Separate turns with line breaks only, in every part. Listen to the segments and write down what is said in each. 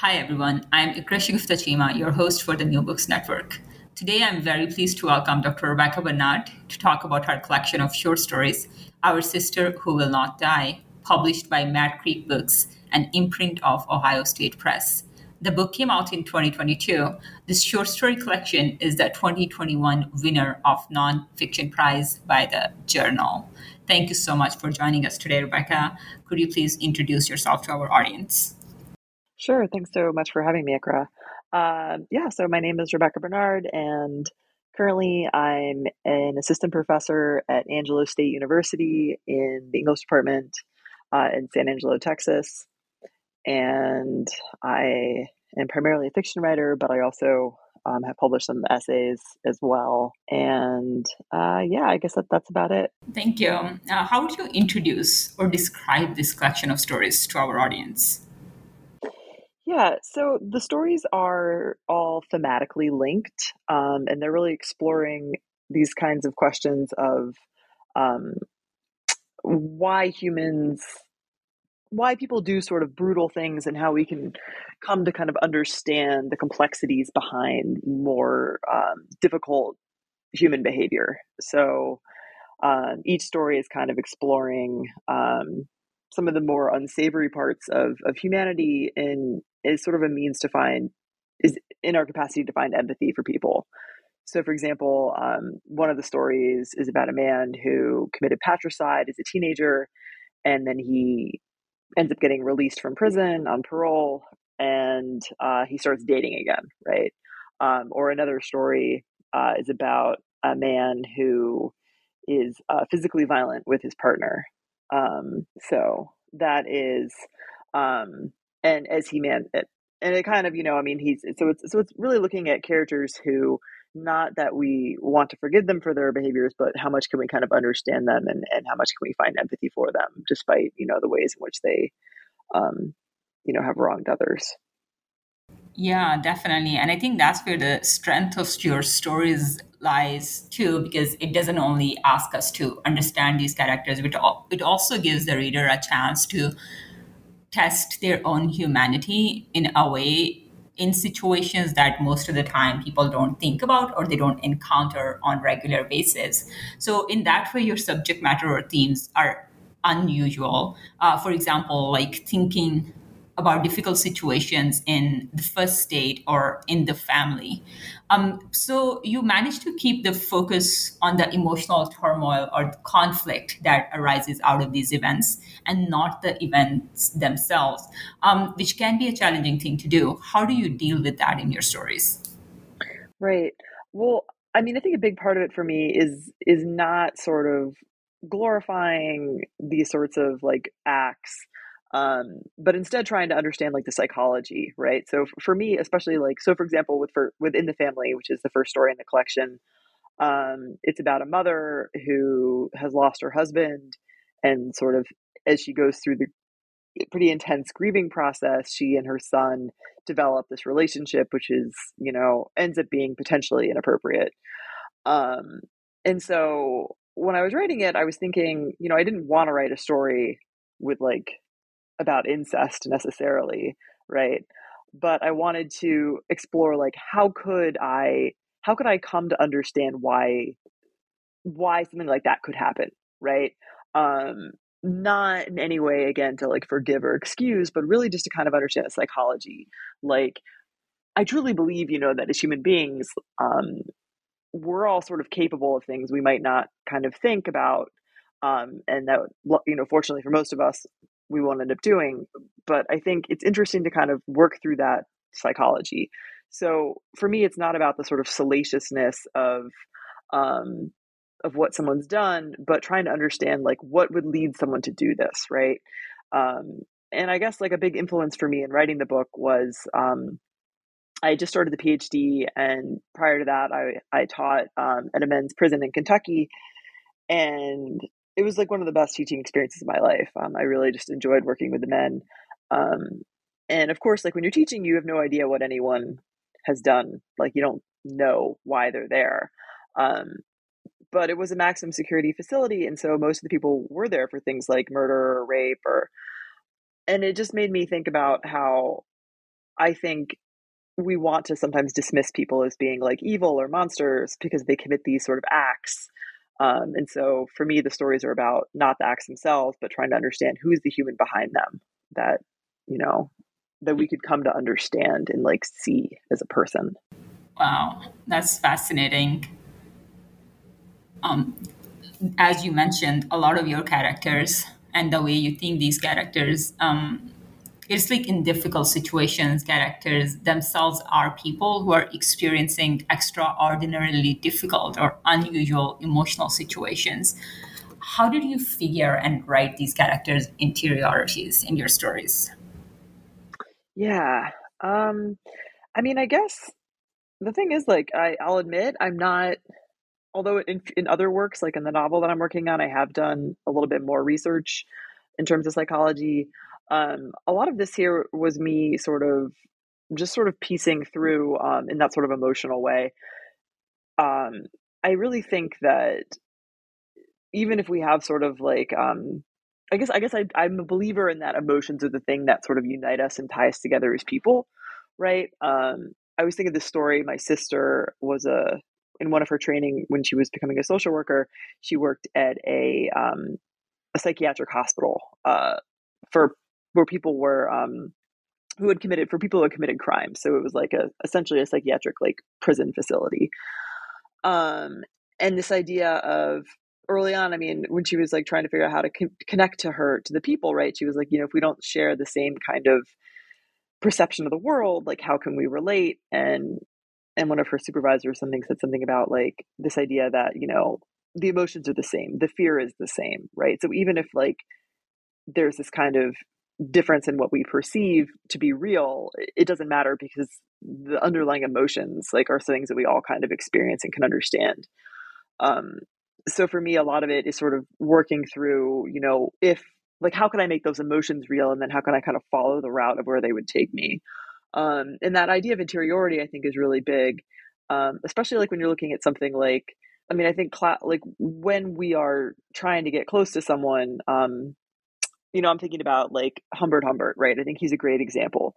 Hi, everyone. I'm Iqra Shagufta your host for the New Books Network. Today, I'm very pleased to welcome Dr. Rebecca Bernard to talk about her collection of short stories, Our Sister Who Will Not Die, published by Mad Creek Books, an imprint of Ohio State Press. The book came out in 2022. This short story collection is the 2021 winner of Nonfiction Prize by the Journal. Thank you so much for joining us today, Rebecca. Could you please introduce yourself to our audience?
Sure. Thanks so much for having me, Iqra. Uh, yeah, so my name is Rebecca Bernard, and currently I'm an assistant professor at Angelo State University in the English department uh, in San Angelo, Texas. And I am primarily a fiction writer, but I also um, have published some essays as well. And uh, yeah, I guess that, that's about it.
Thank you. Uh, how would you introduce or describe this collection of stories to our audience?
Yeah, so the stories are all thematically linked, um, and they're really exploring these kinds of questions of um, why humans, why people do sort of brutal things, and how we can come to kind of understand the complexities behind more um, difficult human behavior. So um, each story is kind of exploring um, some of the more unsavory parts of, of humanity in is sort of a means to find is in our capacity to find empathy for people. So, for example, um, one of the stories is about a man who committed patricide as a teenager, and then he ends up getting released from prison on parole, and uh, he starts dating again, right? Um, or another story uh, is about a man who is uh, physically violent with his partner. Um, so that is um, and as he man it, and it kind of you know i mean he's so it's so it's really looking at characters who not that we want to forgive them for their behaviors but how much can we kind of understand them and and how much can we find empathy for them despite you know the ways in which they um you know have wronged others
yeah definitely. And i think that's where the strength of your stories lies too because it doesn't only ask us to understand these characters but it also gives the reader a chance to test their own humanity in a way in situations that most of the time people don't think about or they don't encounter on regular basis. So in that way your subject matter or themes are unusual. Uh, for example like thinking about difficult situations in the first state or in the family. Um, so you manage to keep the focus on the emotional turmoil or conflict that arises out of these events and not the events themselves, um, which can be a challenging thing to do. How do you deal with that in your stories?
Right. Well, I mean, I think a big part of it for me is is not sort of glorifying these sorts of like acts um, but instead trying to understand like the psychology right so for me especially like so for example with for within the family which is the first story in the collection um, it's about a mother who has lost her husband and sort of as she goes through the pretty intense grieving process. She and her son develop this relationship, which is, you know, ends up being potentially inappropriate. Um, and so when I was writing it, I was thinking, you know, I didn't want to write a story with like about incest necessarily, right? But I wanted to explore like how could I how could I come to understand why why something like that could happen, right? Um not in any way again to like forgive or excuse, but really just to kind of understand the psychology. Like I truly believe, you know, that as human beings, um, we're all sort of capable of things we might not kind of think about um, and that you know fortunately for most of us we won't end up doing but i think it's interesting to kind of work through that psychology. So for me it's not about the sort of salaciousness of um, of what someone's done but trying to understand like what would lead someone to do this right? Um, and i guess like a big influence for me in writing the book was um, I just started the PhD, and prior to that, I I taught um, at a men's prison in Kentucky, and it was like one of the best teaching experiences of my life. Um, I really just enjoyed working with the men, um, and of course, like when you're teaching, you have no idea what anyone has done. Like you don't know why they're there. Um, but it was a maximum security facility, and so most of the people were there for things like murder or rape, or and it just made me think about how I think we want to sometimes dismiss people as being like evil or monsters because they commit these sort of acts. Um, and so for me, the stories are about not the acts themselves, but trying to understand who's the human behind them that, you know, that we could come to understand and like see as a person.
Wow, that's fascinating. Um, as you mentioned, a lot of your characters and the way you think these characters um, it's like in difficult situations, characters themselves are people who are experiencing extraordinarily difficult or unusual emotional situations. How did you figure and write these characters' interiorities in your stories?
Yeah. Um, I mean, I guess the thing is, like, I, I'll admit, I'm not, although in, in other works, like in the novel that I'm working on, I have done a little bit more research in terms of psychology um, a lot of this here was me sort of just sort of piecing through um, in that sort of emotional way. Um, I really think that even if we have sort of like, um, I guess, I guess I, I'm a believer in that emotions are the thing that sort of unite us and tie us together as people, right? Um, I was thinking of this story. My sister was a in one of her training when she was becoming a social worker. She worked at a um, a psychiatric hospital uh, for where people were um, who had committed for people who had committed crimes. So it was like a essentially a psychiatric like prison facility. Um, and this idea of early on, I mean, when she was like trying to figure out how to con- connect to her to the people, right? She was like, you know, if we don't share the same kind of perception of the world, like how can we relate? And and one of her supervisors something said something about like this idea that you know the emotions are the same, the fear is the same, right? So even if like there's this kind of difference in what we perceive to be real, it doesn't matter because the underlying emotions like are things that we all kind of experience and can understand. Um, so for me, a lot of it is sort of working through, you know, if like how can I make those emotions real, and then how can I kind of follow the route of where they would take me. Um, and that idea of interiority, I think, is really big, um, especially like when you're looking at something like. I mean, I think like when we are trying to get close to someone, um, you know, I'm thinking about like Humbert Humbert, right? I think he's a great example.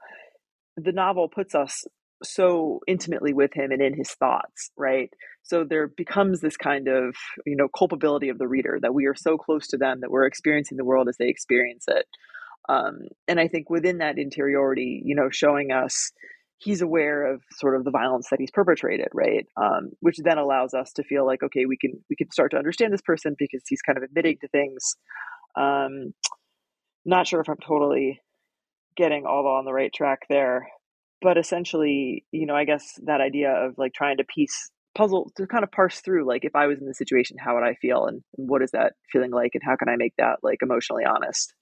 The novel puts us so intimately with him and in his thoughts, right? So there becomes this kind of, you know, culpability of the reader that we are so close to them that we're experiencing the world as they experience it. Um, and I think within that interiority, you know, showing us he's aware of sort of the violence that he's perpetrated, right? Um, which then allows us to feel like, okay, we can we can start to understand this person because he's kind of admitting to things. Um, not sure if I'm totally getting all on the right track there, but essentially, you know, I guess that idea of like trying to piece puzzle to kind of parse through like if I was in the situation, how would I feel and what is that feeling like and how can I make that like emotionally honest?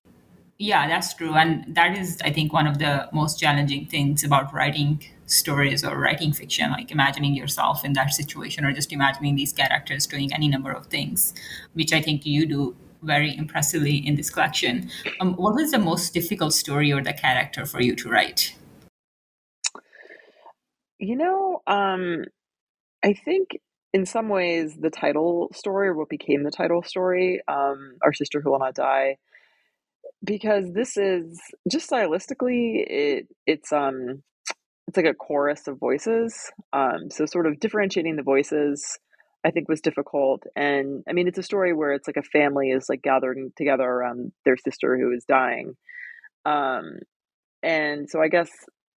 Yeah, that's true. And that is, I think, one of the most challenging things about writing stories or writing fiction, like imagining yourself in that situation or just imagining these characters doing any number of things, which I think you do very impressively in this collection. Um, what was the most difficult story or the character for you to write?
You know, um, I think in some ways the title story or what became the title story, um, Our Sister Who Will Not Die, because this is just stylistically, it it's um it's like a chorus of voices. Um, so sort of differentiating the voices, I think was difficult. And I mean, it's a story where it's like a family is like gathering together around their sister who is dying. Um, and so I guess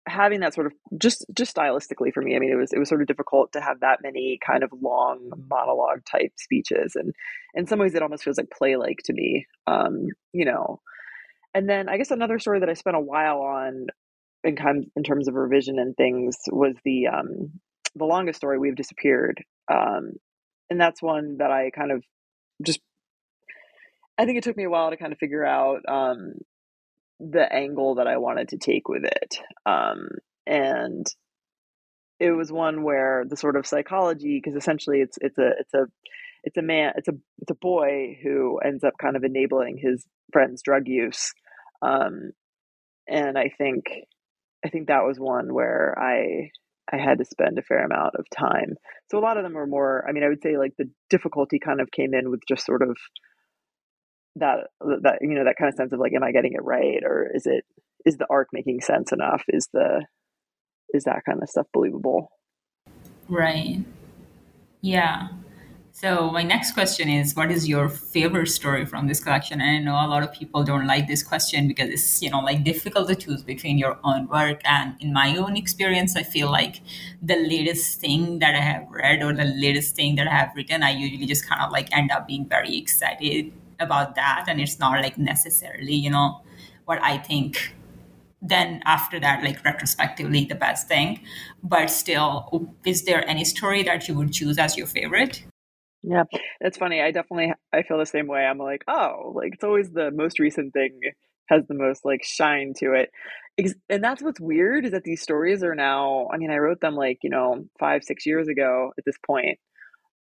having that sort of just just stylistically for me, I mean, it was it was sort of difficult to have that many kind of long monologue type speeches, and in some ways, it almost feels like play like to me. Um, you know, and then I guess another story that I spent a while on in kind in terms of revision and things was the um, the longest story we've disappeared, um, and that's one that I kind of just I think it took me a while to kind of figure out um, the angle that I wanted to take with it, um, and it was one where the sort of psychology because essentially it's it's a it's a it's a man it's a it's a boy who ends up kind of enabling his friend's drug use um, and i think I think that was one where I I had to spend a fair amount of time. So a lot of them were more. I mean, I would say like the difficulty kind of came in with just sort of that that you know that kind of sense of like, am I getting it right, or is it is the arc making sense enough? Is the is that kind of stuff believable?
Right. Yeah. So my next question is, what is your favorite story from this collection? And I know a lot of people don't like this question because it's you know like difficult to choose between your own work and in my own experience, I feel like the latest thing that I have read or the latest thing that I have written, I usually just kind of like end up being very excited about that, and it's not like necessarily you know what I think. Then after that like retrospectively the best thing. But still is there any story that you would choose as your favorite
yeah, it's funny. I definitely I feel the same way. I'm like, oh, like it's always the most recent thing has the most like shine to it. And that's what's weird is that these stories are now, I mean, I wrote them like, you know, 5 6 years ago at this point.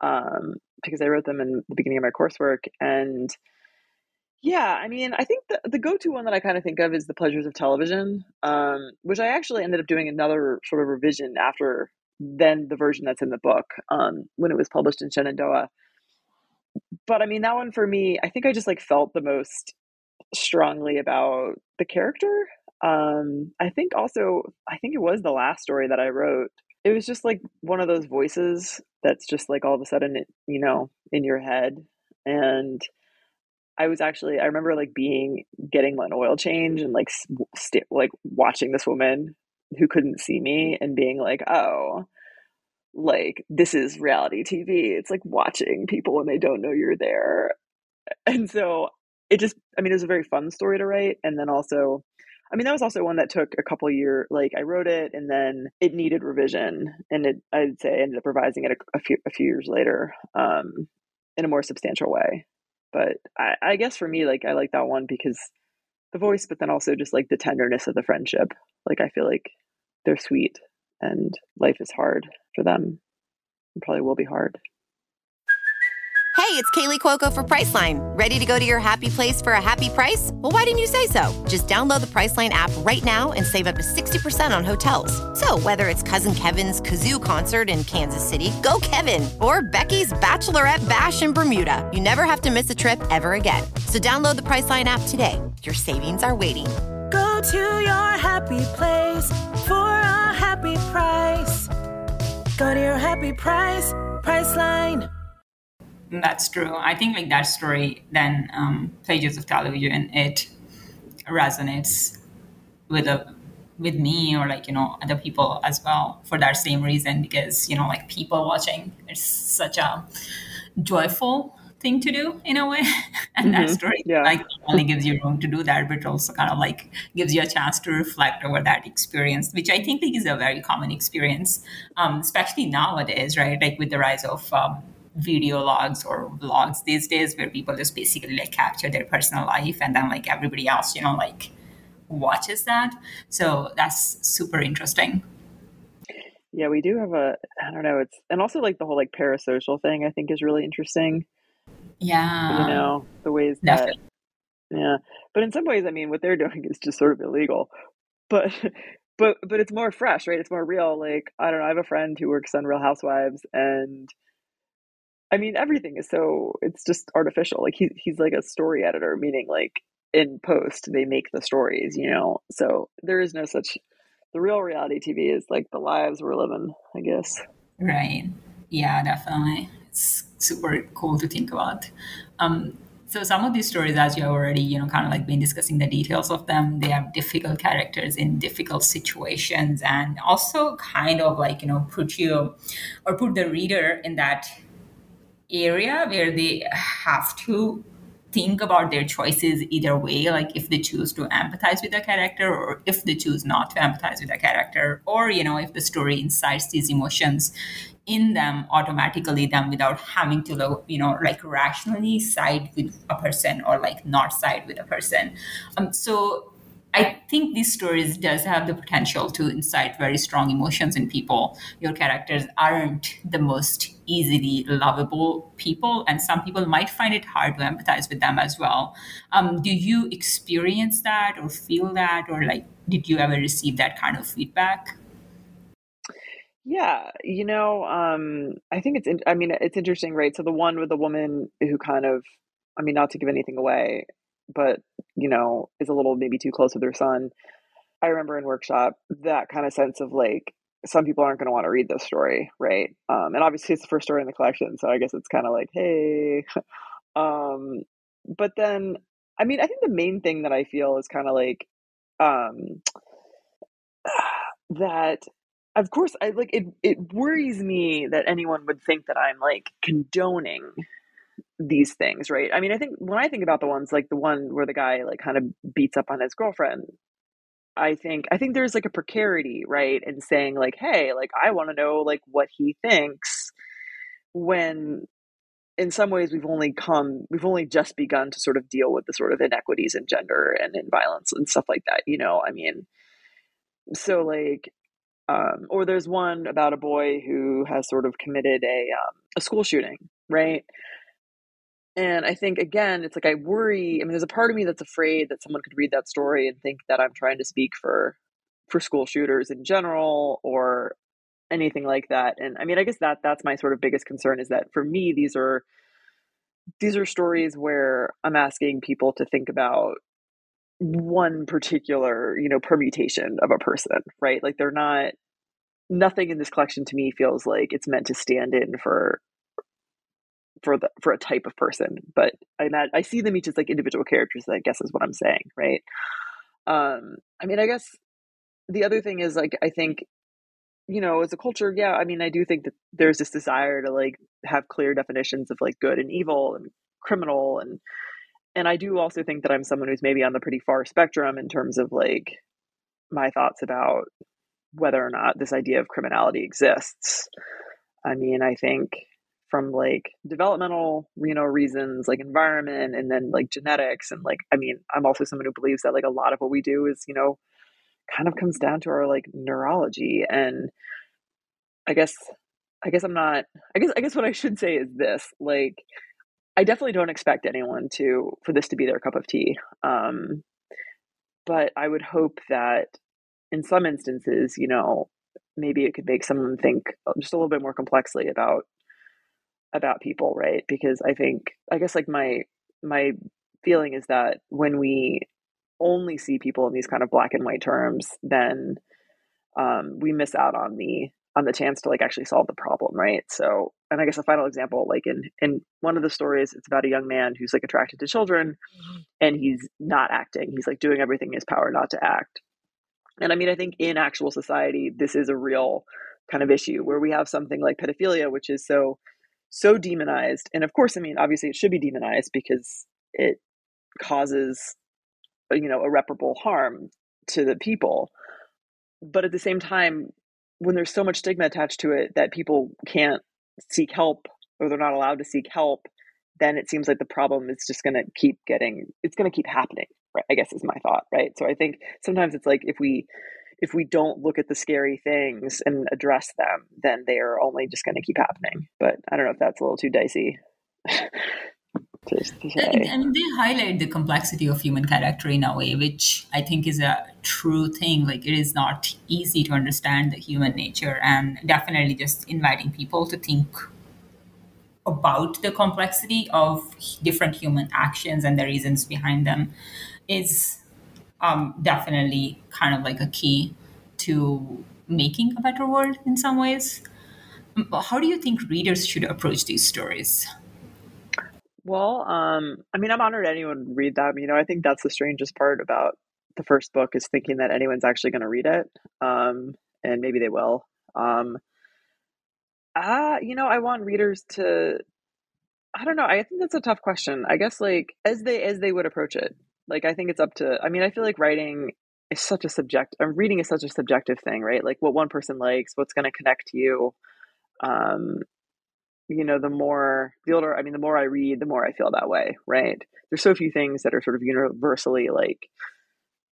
Um because I wrote them in the beginning of my coursework and yeah, I mean, I think the, the go-to one that I kind of think of is The Pleasures of Television, um, which I actually ended up doing another sort of revision after than the version that's in the book um, when it was published in Shenandoah. But I mean, that one for me, I think I just like felt the most strongly about the character. Um, I think also, I think it was the last story that I wrote. It was just like one of those voices that's just like all of a sudden, you know, in your head. And I was actually, I remember like being getting an oil change and like st- like watching this woman who couldn't see me and being like, oh, like this is reality TV. It's like watching people when they don't know you're there. And so it just, I mean, it was a very fun story to write. And then also, I mean, that was also one that took a couple year. Like I wrote it, and then it needed revision, and it I'd say I ended up revising it a, a few a few years later, um, in a more substantial way. But I, I guess for me, like I like that one because the voice, but then also just like the tenderness of the friendship. Like I feel like they're sweet and life is hard for them. Probably will be hard.
Hey, it's Kaley Cuoco for Priceline. Ready to go to your happy place for a happy price? Well, why didn't you say so? Just download the Priceline app right now and save up to 60% on hotels. So, whether it's Cousin Kevin's Kazoo concert in Kansas City, go Kevin, or Becky's Bachelorette Bash in Bermuda, you never have to miss a trip ever again. So, download the Priceline app today. Your savings are waiting
Go to your happy place for a happy price. Go to your happy price, Priceline.
That's true. I think like that story, then um, pages of television, and it resonates with a with me or like you know other people as well for that same reason because you know like people watching it's such a joyful thing to do in a way. And mm-hmm. that story yeah. like only gives you room to do that but also kind of like gives you a chance to reflect over that experience which i think is a very common experience um, especially nowadays right? Like with the rise of um, video logs or vlogs these days where people just basically like capture their personal life and then like everybody else you know like watches that. So that's super interesting.
Yeah we do have a i don't know it's and also like the whole like parasocial thing i think is really interesting
Yeah.
You know, the ways
Definitely.
that yeah. But in some ways, I mean, what they're doing is just sort of illegal. But but but it's more fresh, right? It's more real. Like, I don't know, I have a friend who works on Real Housewives and I mean, everything is so it's just artificial. Like he he's like a story editor, meaning like in post they make the stories, you know. So there is no such the real reality TV is like the lives we're living, I guess.
Right. Yeah, definitely. It's super cool to think about. Um, so some of these stories, as you have already, you know, kind of like been discussing the details of them, they have difficult characters in difficult situations, and also kind of like you know put you or put the reader in that area where they have to think about their choices either way like if they choose to empathize with a character or if they choose not to empathize with a character or you know if the story incites these emotions in them automatically then without having to you know like rationally side with a person or like not side with a person. Um, so I think these stories does have the potential to incite very strong emotions in people. Your characters aren't the most easily lovable people, and some people might find it hard to empathize with them as well. Um, do you experience that or feel that, or like, did you ever receive that kind of feedback?
Yeah, you know, um, I think it's. In, I mean, it's interesting, right? So the one with the woman who kind of, I mean, not to give anything away, but you know is a little maybe too close with their son. I remember in workshop that kind of sense of like some people aren't going to want to read this story right? Um, and obviously it's the first story in the collection so i guess it's kind of like hey. Um, but then i mean i think the main thing that i feel is kind of like um, that of course i like it it worries me that anyone would think that i'm like condoning these things, right? I mean, I think when I think about the ones like the one where the guy like kind of beats up on his girlfriend, I think I think there's like a precarity, right? In saying like, hey, like I want to know like what he thinks when in some ways we've only come we've only just begun to sort of deal with the sort of inequities in gender and in violence and stuff like that, you know? I mean, so like um, or there's one about a boy who has sort of committed a um, a school shooting, right? And I think again, it's like I worry. I mean, there's a part of me that's afraid that someone could read that story and think that I'm trying to speak for for school shooters in general or anything like that. And I mean, I guess that that's my sort of biggest concern is that for me, these are these are stories where I'm asking people to think about one particular, you know, permutation of a person, right? Like they're not nothing in this collection to me feels like it's meant to stand in for for the for a type of person but i i see them each as like individual characters i guess is what i'm saying right? Um i mean i guess the other thing is like i think you know as a culture yeah i mean i do think that there's this desire to like have clear definitions of like good and evil and criminal and and i do also think that i'm someone who's maybe on the pretty far spectrum in terms of like my thoughts about whether or not this idea of criminality exists. I mean i think from like developmental you know reasons like environment and then like genetics and like i mean i'm also someone who believes that like a lot of what we do is you know kind of comes down to our like neurology and i guess i guess i'm not i guess i guess what i should say is this like i definitely don't expect anyone to for this to be their cup of tea um but i would hope that in some instances you know maybe it could make someone think just a little bit more complexly about about people, right? Because I think I guess like my my feeling is that when we only see people in these kind of black and white terms, then um, we miss out on the on the chance to like actually solve the problem, right? So, and I guess a final example, like in in one of the stories, it's about a young man who's like attracted to children, mm-hmm. and he's not acting. He's like doing everything in his power not to act. And I mean, I think in actual society, this is a real kind of issue where we have something like pedophilia, which is so so demonized. And of course, I mean, obviously it should be demonized because it causes, you know, irreparable harm to the people. But at the same time, when there's so much stigma attached to it that people can't seek help or they're not allowed to seek help, then it seems like the problem is just going to keep getting, it's going to keep happening, right? I guess is my thought, right? So I think sometimes it's like if we, if we don't look at the scary things and address them, then they are only just going to keep happening. But I don't know if that's a little too dicey.
I mean, they highlight the complexity of human character in a way, which I think is a true thing. Like, it is not easy to understand the human nature, and definitely just inviting people to think about the complexity of different human actions and the reasons behind them is um, definitely kind of like a key to making a better world in some ways. How do you think readers should approach these stories?
Well, um, I mean, I'm honored anyone would read them. You know, I think that's the strangest part about the first book is thinking that anyone's actually going to read it, um, and maybe they will. Um, ah, you know, I want readers to. I don't know. I think that's a tough question. I guess like as they as they would approach it. Like I think it's up to. I mean, I feel like writing is such a subject. I'm reading is such a subjective thing, right? Like what one person likes, what's going to connect to you. Um, you know, the more the older, I mean, the more I read, the more I feel that way, right? There's so few things that are sort of universally like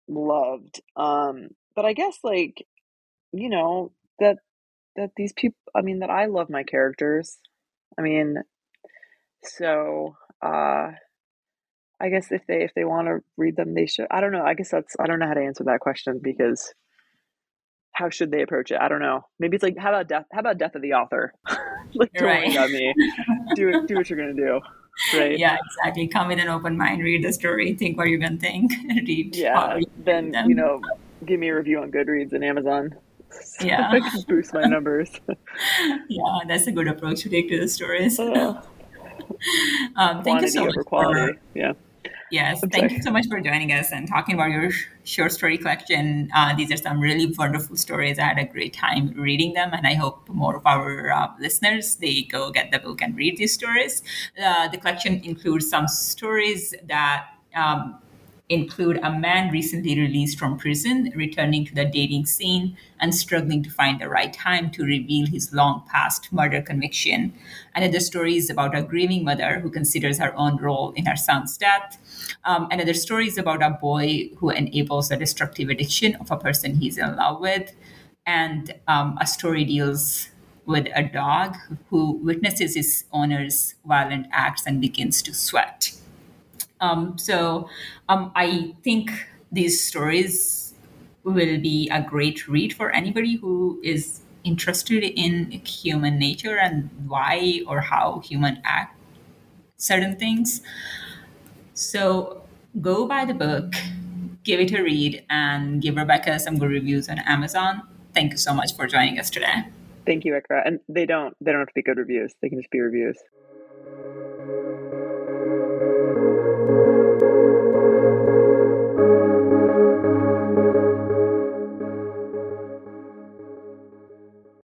loved. Um, but I guess like, you know, that that these people I mean that I love my characters. I mean, so uh I guess if they if they want to read them, they should. I don't know. I guess that's I don't know how to answer that question because how should they approach it? I don't know. Maybe it's like how about death? How about death of the author? like don't right. worry about me. do it. Do what you're gonna do. Right.
Yeah, exactly. Come with an open mind, read the story, think what you're gonna think, read.
Yeah. Then you know, give me a review on Goodreads and Amazon.
So yeah.
Can boost my numbers.
yeah, that's a good approach to take to the stories. Uh, um, thank you so much.
For, yeah.
Yes, thank you so much for joining us and talking about your short story collection. Uh, these are some really wonderful stories. I had a great time reading them, and I hope more of our uh, listeners they go get the book and read these stories. Uh, the collection includes some stories that. Um, include a man recently released from prison returning to the dating scene and struggling to find the right time to reveal his long past murder conviction. Another story is about a grieving mother who considers her own role in her son's death. Um, another story is about a boy who enables the destructive addiction of a person he's in love with. And um, a story deals with a dog who witnesses his owner's violent acts and begins to sweat. Um, so um, I think these stories will be a great read for anybody who is interested in human nature and why or how human act certain things. So go buy the book, give it a read, and give Rebecca some good reviews on Amazon. Thank you so much for joining us today.
Thank you, Iqra. And they don't they don't have to be good reviews. They can just be reviews.